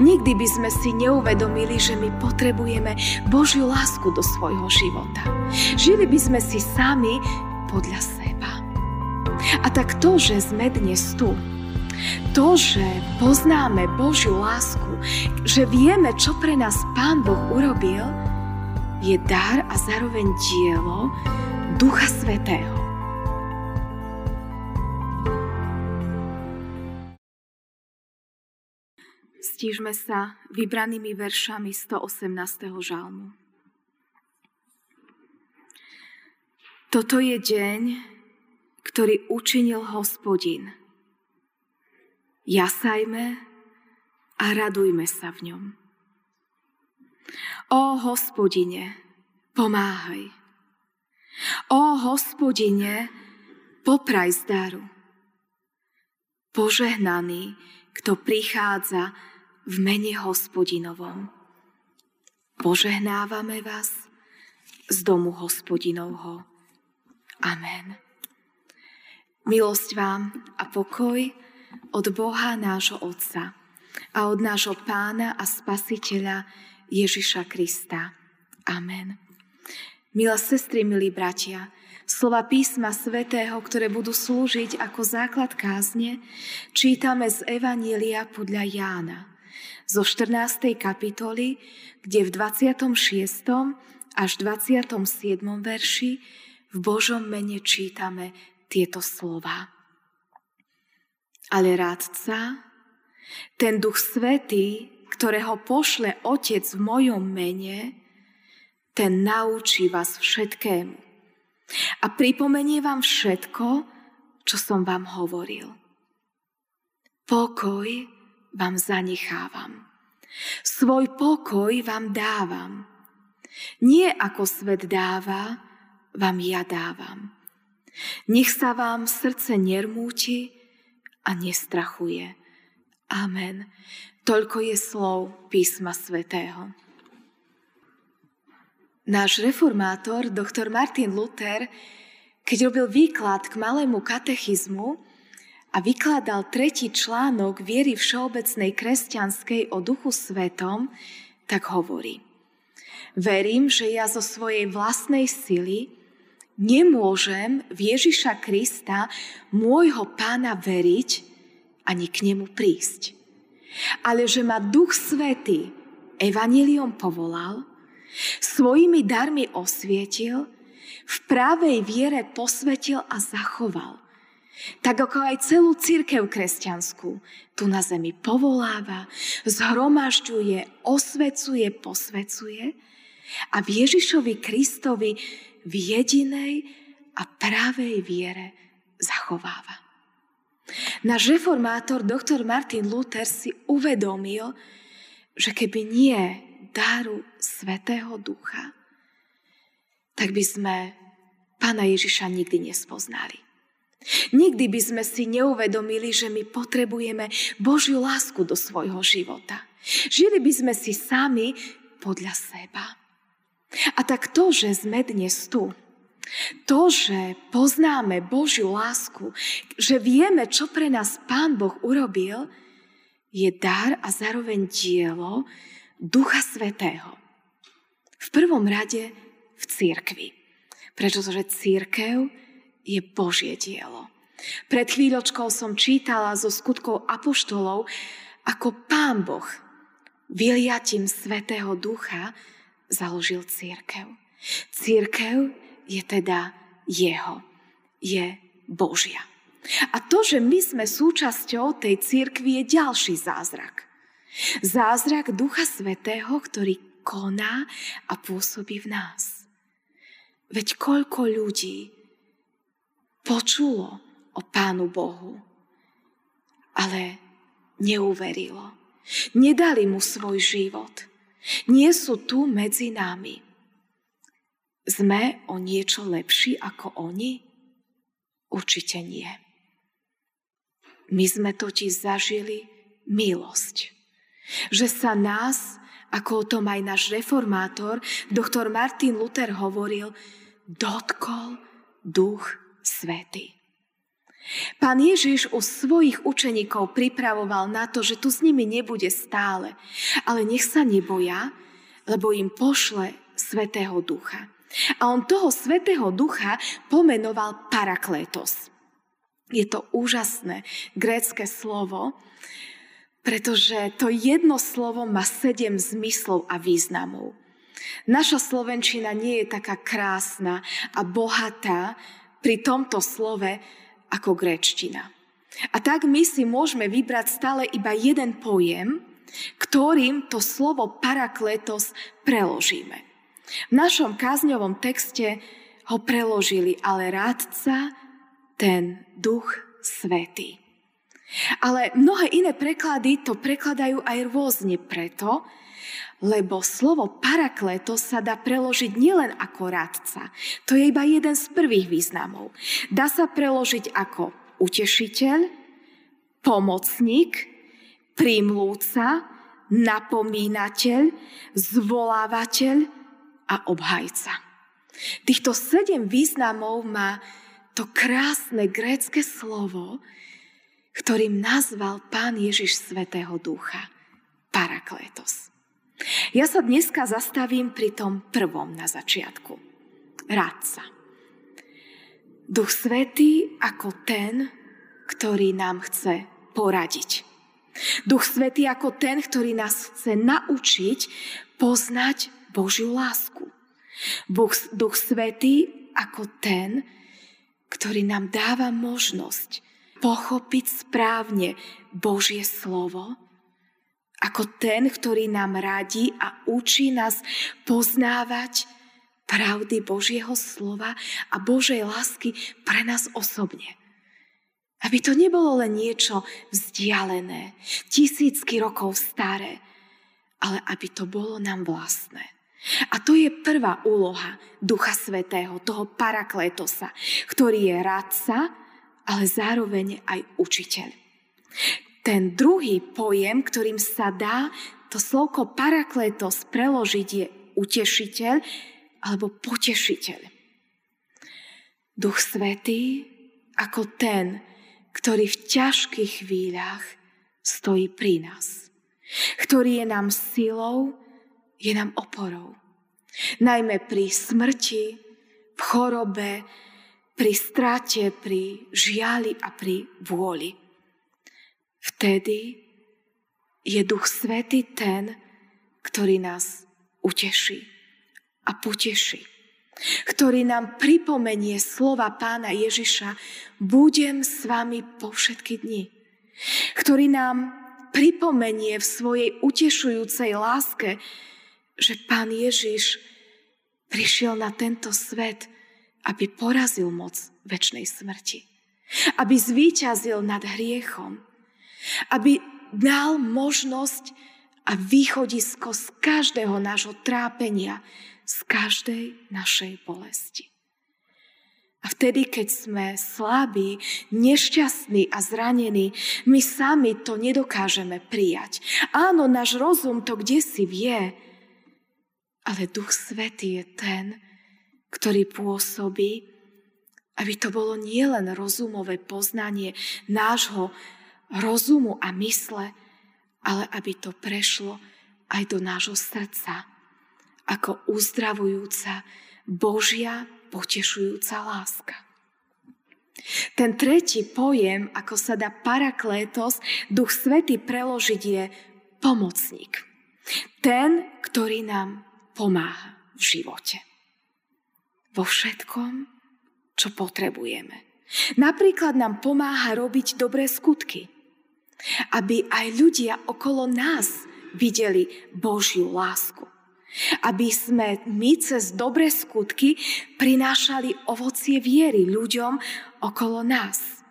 Nikdy by sme si neuvedomili, že my potrebujeme Božiu lásku do svojho života. Žili by sme si sami podľa seba. A tak to, že sme dnes tu, to, že poznáme Božiu lásku, že vieme, čo pre nás Pán Boh urobil, je dar a zároveň dielo Ducha Svetého. Stížme sa vybranými veršami 118. žalmu. Toto je deň, ktorý učinil hospodin. Jasajme a radujme sa v ňom. O hospodine, pomáhaj. O hospodine, popraj zdaru. Požehnaný, kto prichádza v mene hospodinovom. Požehnávame vás z domu hospodinovho. Amen. Milosť vám a pokoj od Boha nášho Otca a od nášho Pána a Spasiteľa Ježiša Krista. Amen. Milé sestry, milí bratia, slova písma svätého, ktoré budú slúžiť ako základ kázne, čítame z Evanília podľa Jána – zo 14. kapitoly, kde v 26. až 27. verši v Božom mene čítame tieto slova. Ale rádca, ten duch svetý, ktorého pošle Otec v mojom mene, ten naučí vás všetkému. A pripomenie vám všetko, čo som vám hovoril. Pokoj vám zanechávam. Svoj pokoj vám dávam. Nie ako svet dáva, vám ja dávam. Nech sa vám srdce nermúti a nestrachuje. Amen. Toľko je slov písma svätého. Náš reformátor, doktor Martin Luther, keď robil výklad k malému katechizmu, a vykladal tretí článok viery všeobecnej kresťanskej o duchu svetom, tak hovorí. Verím, že ja zo svojej vlastnej sily nemôžem v Ježiša Krista, môjho pána, veriť ani k nemu prísť. Ale že ma Duch Svetý evaniliom povolal, svojimi darmi osvietil, v právej viere posvetil a zachoval tak ako aj celú církev kresťanskú tu na zemi povoláva, zhromažďuje, osvecuje, posvecuje a v Ježišovi Kristovi v jedinej a pravej viere zachováva. Náš reformátor, doktor Martin Luther, si uvedomil, že keby nie dáru Svetého Ducha, tak by sme Pána Ježiša nikdy nespoznali. Nikdy by sme si neuvedomili, že my potrebujeme Božiu lásku do svojho života. Žili by sme si sami podľa seba. A tak to, že sme dnes tu, to, že poznáme Božiu lásku, že vieme, čo pre nás Pán Boh urobil, je dar a zároveň dielo Ducha Svetého. V prvom rade v církvi. Pretože církev je Božie dielo. Pred chvíľočkou som čítala zo skutkov apoštolov, ako Pán Boh vyliatím Svetého Ducha založil církev. Církev je teda jeho, je Božia. A to, že my sme súčasťou tej církvy, je ďalší zázrak. Zázrak Ducha Svetého, ktorý koná a pôsobí v nás. Veď koľko ľudí počulo o Pánu Bohu, ale neuverilo. Nedali mu svoj život. Nie sú tu medzi nami. Sme o niečo lepší ako oni? Určite nie. My sme totiž zažili milosť. Že sa nás, ako o tom aj náš reformátor, doktor Martin Luther hovoril, dotkol duch Svety. Pán Ježiš u svojich učeníkov pripravoval na to, že tu s nimi nebude stále, ale nech sa neboja, lebo im pošle Svetého Ducha. A on toho Svetého Ducha pomenoval Paraklétos. Je to úžasné grécke slovo, pretože to jedno slovo má sedem zmyslov a významov. Naša slovenčina nie je taká krásna a bohatá pri tomto slove ako gréčtina. A tak my si môžeme vybrať stále iba jeden pojem, ktorým to slovo parakletos preložíme. V našom kázňovom texte ho preložili ale rádca, ten duch svetý. Ale mnohé iné preklady to prekladajú aj rôzne preto, lebo slovo parakleto sa dá preložiť nielen ako radca. To je iba jeden z prvých významov. Dá sa preložiť ako utešiteľ, pomocník, prímlúca, napomínateľ, zvolávateľ a obhajca. Týchto sedem významov má to krásne grécke slovo, ktorým nazval Pán Ježiš Svetého Ducha. Paraklétos. Ja sa dneska zastavím pri tom prvom na začiatku. Radca. Duch Svetý ako ten, ktorý nám chce poradiť. Duch Svetý ako ten, ktorý nás chce naučiť poznať Božiu lásku. Duch, Duch Svetý ako ten, ktorý nám dáva možnosť pochopiť správne Božie slovo, ako ten, ktorý nám radí a učí nás poznávať pravdy Božieho slova a Božej lásky pre nás osobne. Aby to nebolo len niečo vzdialené, tisícky rokov staré, ale aby to bolo nám vlastné. A to je prvá úloha Ducha Svetého, toho parakletosa, ktorý je radca, ale zároveň aj učiteľ. Ten druhý pojem, ktorým sa dá to slovko parakletos preložiť, je utešiteľ alebo potešiteľ. Duch Svetý ako ten, ktorý v ťažkých chvíľach stojí pri nás. Ktorý je nám silou, je nám oporou. Najmä pri smrti, v chorobe, pri strate, pri žiali a pri vôli. Vtedy je Duch Svety ten, ktorý nás uteší a poteší. Ktorý nám pripomenie slova pána Ježiša, budem s vami po všetky dni. Ktorý nám pripomenie v svojej utešujúcej láske, že pán Ježiš prišiel na tento svet aby porazil moc väčšnej smrti. Aby zvíťazil nad hriechom. Aby dal možnosť a východisko z každého nášho trápenia, z každej našej bolesti. A vtedy, keď sme slabí, nešťastní a zranení, my sami to nedokážeme prijať. Áno, náš rozum to kde si vie, ale Duch Svetý je ten, ktorý pôsobí, aby to bolo nielen rozumové poznanie nášho rozumu a mysle, ale aby to prešlo aj do nášho srdca ako uzdravujúca Božia potešujúca láska. Ten tretí pojem, ako sa dá paraklétos, duch svety preložiť, je pomocník. Ten, ktorý nám pomáha v živote vo všetkom, čo potrebujeme. Napríklad nám pomáha robiť dobré skutky, aby aj ľudia okolo nás videli Božiu lásku. Aby sme my cez dobré skutky prinášali ovocie viery ľuďom okolo nás.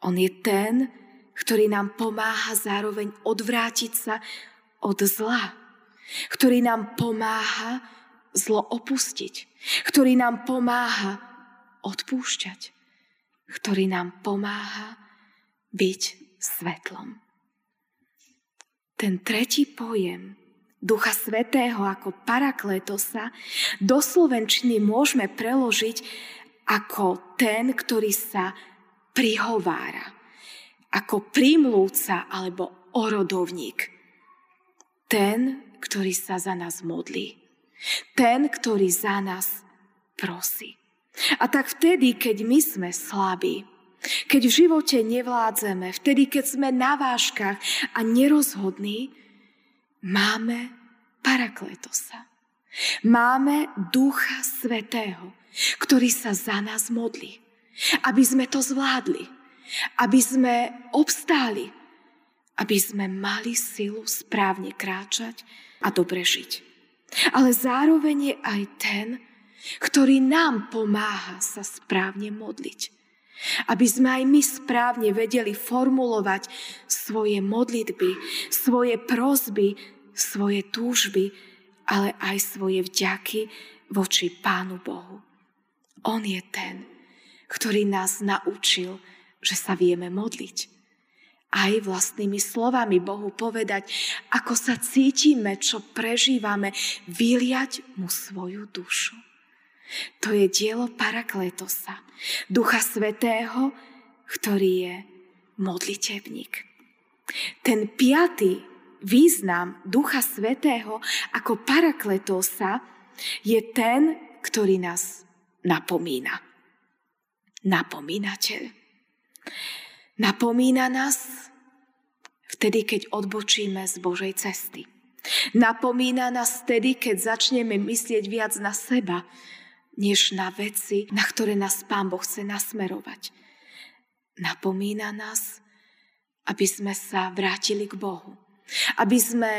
On je ten, ktorý nám pomáha zároveň odvrátiť sa od zla, ktorý nám pomáha zlo opustiť, ktorý nám pomáha odpúšťať, ktorý nám pomáha byť svetlom. Ten tretí pojem Ducha Svetého ako parakletosa do slovenčiny môžeme preložiť ako ten, ktorý sa prihovára, ako primlúca alebo orodovník. Ten, ktorý sa za nás modlí. Ten, ktorý za nás prosí. A tak vtedy, keď my sme slabí, keď v živote nevládzeme, vtedy, keď sme na váškach a nerozhodní, máme parakletosa. Máme Ducha Svetého, ktorý sa za nás modlí, aby sme to zvládli, aby sme obstáli, aby sme mali silu správne kráčať a dobre žiť. Ale zároveň je aj ten, ktorý nám pomáha sa správne modliť. Aby sme aj my správne vedeli formulovať svoje modlitby, svoje prozby, svoje túžby, ale aj svoje vďaky voči Pánu Bohu. On je ten, ktorý nás naučil, že sa vieme modliť. Aj vlastnými slovami Bohu povedať, ako sa cítime, čo prežívame, vyliať mu svoju dušu. To je dielo Parakletosa, Ducha Svetého, ktorý je modlitebník. Ten piatý význam Ducha Svetého ako Parakletosa je ten, ktorý nás napomína. Napomínateľ. Napomína nás vtedy, keď odbočíme z Božej cesty. Napomína nás vtedy, keď začneme myslieť viac na seba, než na veci, na ktoré nás Pán Boh chce nasmerovať. Napomína nás, aby sme sa vrátili k Bohu. Aby sme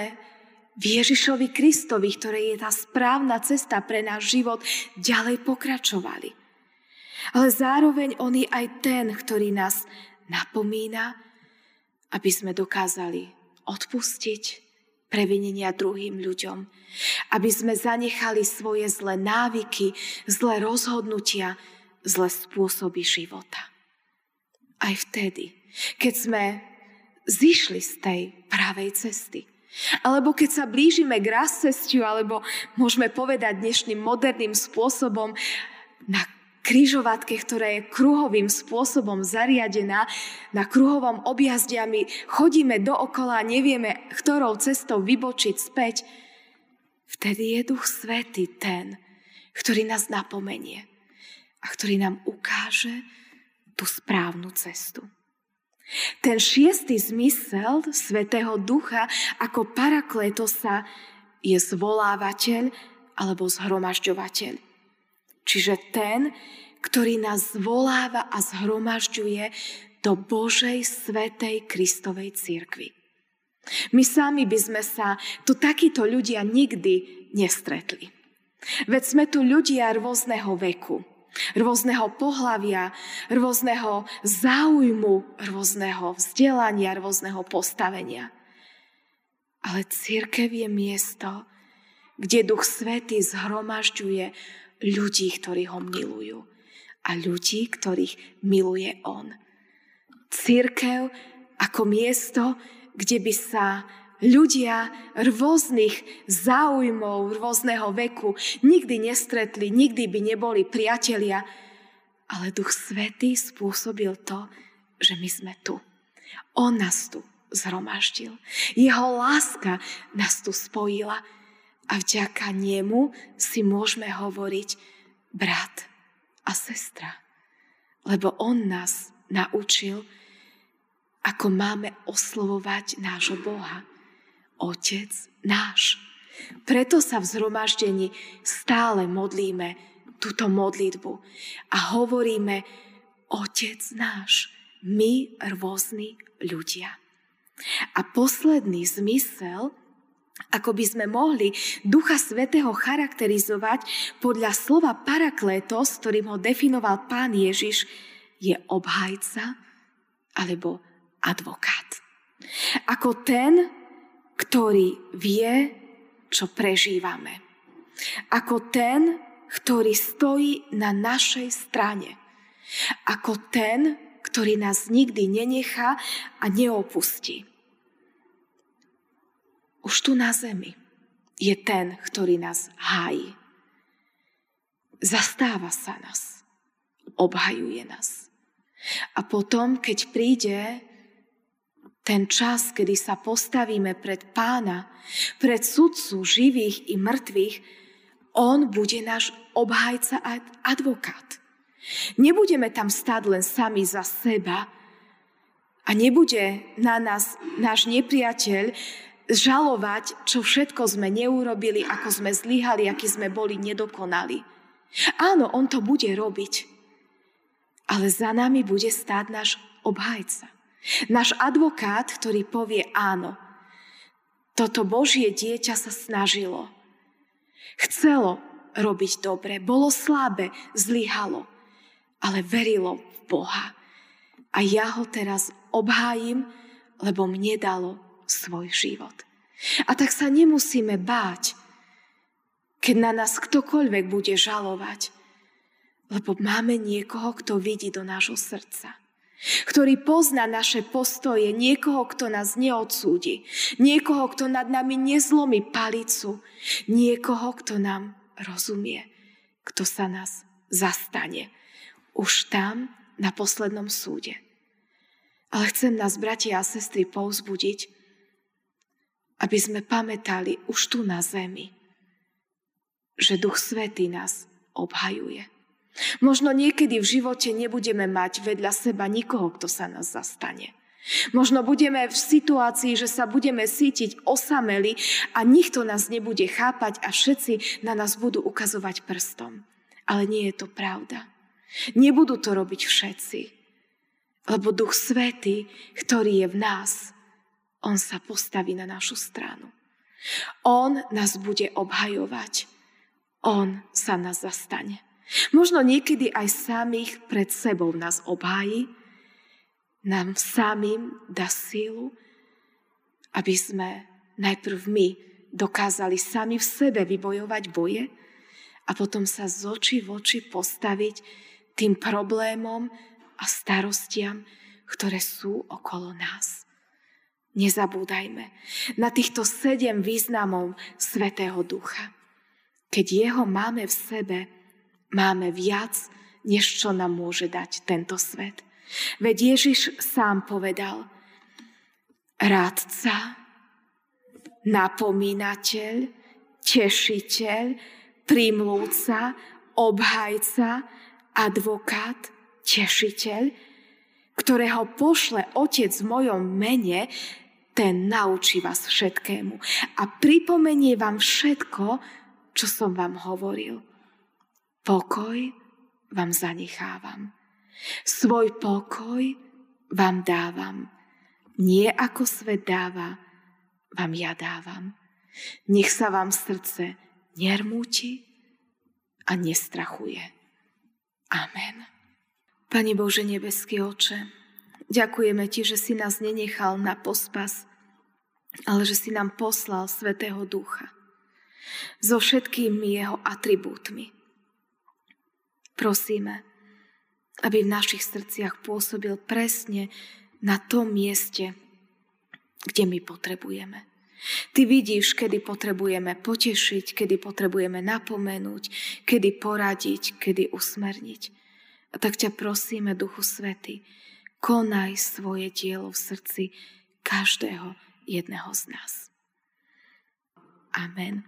v Ježišovi Kristovi, ktoré je tá správna cesta pre náš život, ďalej pokračovali. Ale zároveň On je aj ten, ktorý nás napomína, aby sme dokázali odpustiť, previnenia druhým ľuďom. Aby sme zanechali svoje zlé návyky, zlé rozhodnutia, zlé spôsoby života. Aj vtedy, keď sme zišli z tej pravej cesty. Alebo keď sa blížime k cestiu, alebo môžeme povedať dnešným moderným spôsobom na križovatke, ktorá je kruhovým spôsobom zariadená, na kruhovom objazde a my chodíme dookola a nevieme, ktorou cestou vybočiť späť, vtedy je Duch Svetý ten, ktorý nás napomenie a ktorý nám ukáže tú správnu cestu. Ten šiestý zmysel Svetého Ducha ako parakletosa je zvolávateľ alebo zhromažďovateľ. Čiže ten, ktorý nás zvoláva a zhromažďuje do Božej svetej Kristovej církvy. My sami by sme sa tu takíto ľudia nikdy nestretli. Veď sme tu ľudia rôzneho veku, rôzneho pohlavia, rôzneho záujmu, rôzneho vzdelania, rôzneho postavenia. Ale církev je miesto, kde Duch Svetý zhromažďuje ľudí, ktorí ho milujú a ľudí, ktorých miluje on. Církev ako miesto, kde by sa ľudia rôznych záujmov, rôzneho veku nikdy nestretli, nikdy by neboli priatelia, ale Duch Svetý spôsobil to, že my sme tu. On nás tu zhromaždil. Jeho láska nás tu spojila a vďaka nemu si môžeme hovoriť brat a sestra. Lebo on nás naučil, ako máme oslovovať nášho Boha. Otec náš. Preto sa v zhromaždení stále modlíme túto modlitbu a hovoríme Otec náš, my rôzni ľudia. A posledný zmysel ako by sme mohli Ducha Svetého charakterizovať podľa slova paraklétos, ktorým ho definoval pán Ježiš, je obhajca alebo advokát. Ako ten, ktorý vie, čo prežívame. Ako ten, ktorý stojí na našej strane. Ako ten, ktorý nás nikdy nenechá a neopustí už tu na zemi je ten, ktorý nás hájí. Zastáva sa nás, obhajuje nás. A potom, keď príde ten čas, kedy sa postavíme pred pána, pred sudcu živých i mŕtvych, on bude náš obhajca a advokát. Nebudeme tam stáť len sami za seba a nebude na nás náš nepriateľ žalovať, čo všetko sme neurobili, ako sme zlyhali, aký sme boli nedokonali. Áno, on to bude robiť, ale za nami bude stáť náš obhajca. Náš advokát, ktorý povie áno. Toto Božie dieťa sa snažilo. Chcelo robiť dobre, bolo slabé, zlyhalo, ale verilo v Boha. A ja ho teraz obhájim, lebo mne dalo svoj život. A tak sa nemusíme báť, keď na nás ktokoľvek bude žalovať, lebo máme niekoho, kto vidí do nášho srdca ktorý pozná naše postoje, niekoho, kto nás neodsúdi, niekoho, kto nad nami nezlomí palicu, niekoho, kto nám rozumie, kto sa nás zastane. Už tam, na poslednom súde. Ale chcem nás, bratia a sestry, povzbudiť, aby sme pamätali už tu na zemi, že Duch Svetý nás obhajuje. Možno niekedy v živote nebudeme mať vedľa seba nikoho, kto sa nás zastane. Možno budeme v situácii, že sa budeme cítiť osameli a nikto nás nebude chápať a všetci na nás budú ukazovať prstom. Ale nie je to pravda. Nebudú to robiť všetci. Lebo Duch Svety, ktorý je v nás, On sa postaví na našu stranu. On nás bude obhajovať. On sa nás zastane. Možno niekedy aj samých pred sebou nás obhájí, nám samým dá sílu, aby sme najprv my dokázali sami v sebe vybojovať boje a potom sa z očí v oči postaviť tým problémom a starostiam, ktoré sú okolo nás. Nezabúdajme na týchto sedem významov Svetého Ducha. Keď jeho máme v sebe, máme viac, než čo nám môže dať tento svet. Veď Ježiš sám povedal, rádca, napomínateľ, tešiteľ, primlúca, obhajca, advokát, tešiteľ, ktorého pošle Otec v mojom mene, ten naučí vás všetkému a pripomenie vám všetko, čo som vám hovoril. Pokoj vám zanechávam. Svoj pokoj vám dávam. Nie ako svet dáva, vám ja dávam. Nech sa vám srdce nermúti a nestrachuje. Amen. Pane Bože nebeský oče, ďakujeme Ti, že si nás nenechal na pospas, ale že si nám poslal Svetého Ducha so všetkými jeho atribútmi Prosíme, aby v našich srdciach pôsobil presne na tom mieste, kde my potrebujeme. Ty vidíš, kedy potrebujeme potešiť, kedy potrebujeme napomenúť, kedy poradiť, kedy usmerniť. A tak ťa prosíme, Duchu Svety, konaj svoje dielo v srdci každého jedného z nás. Amen.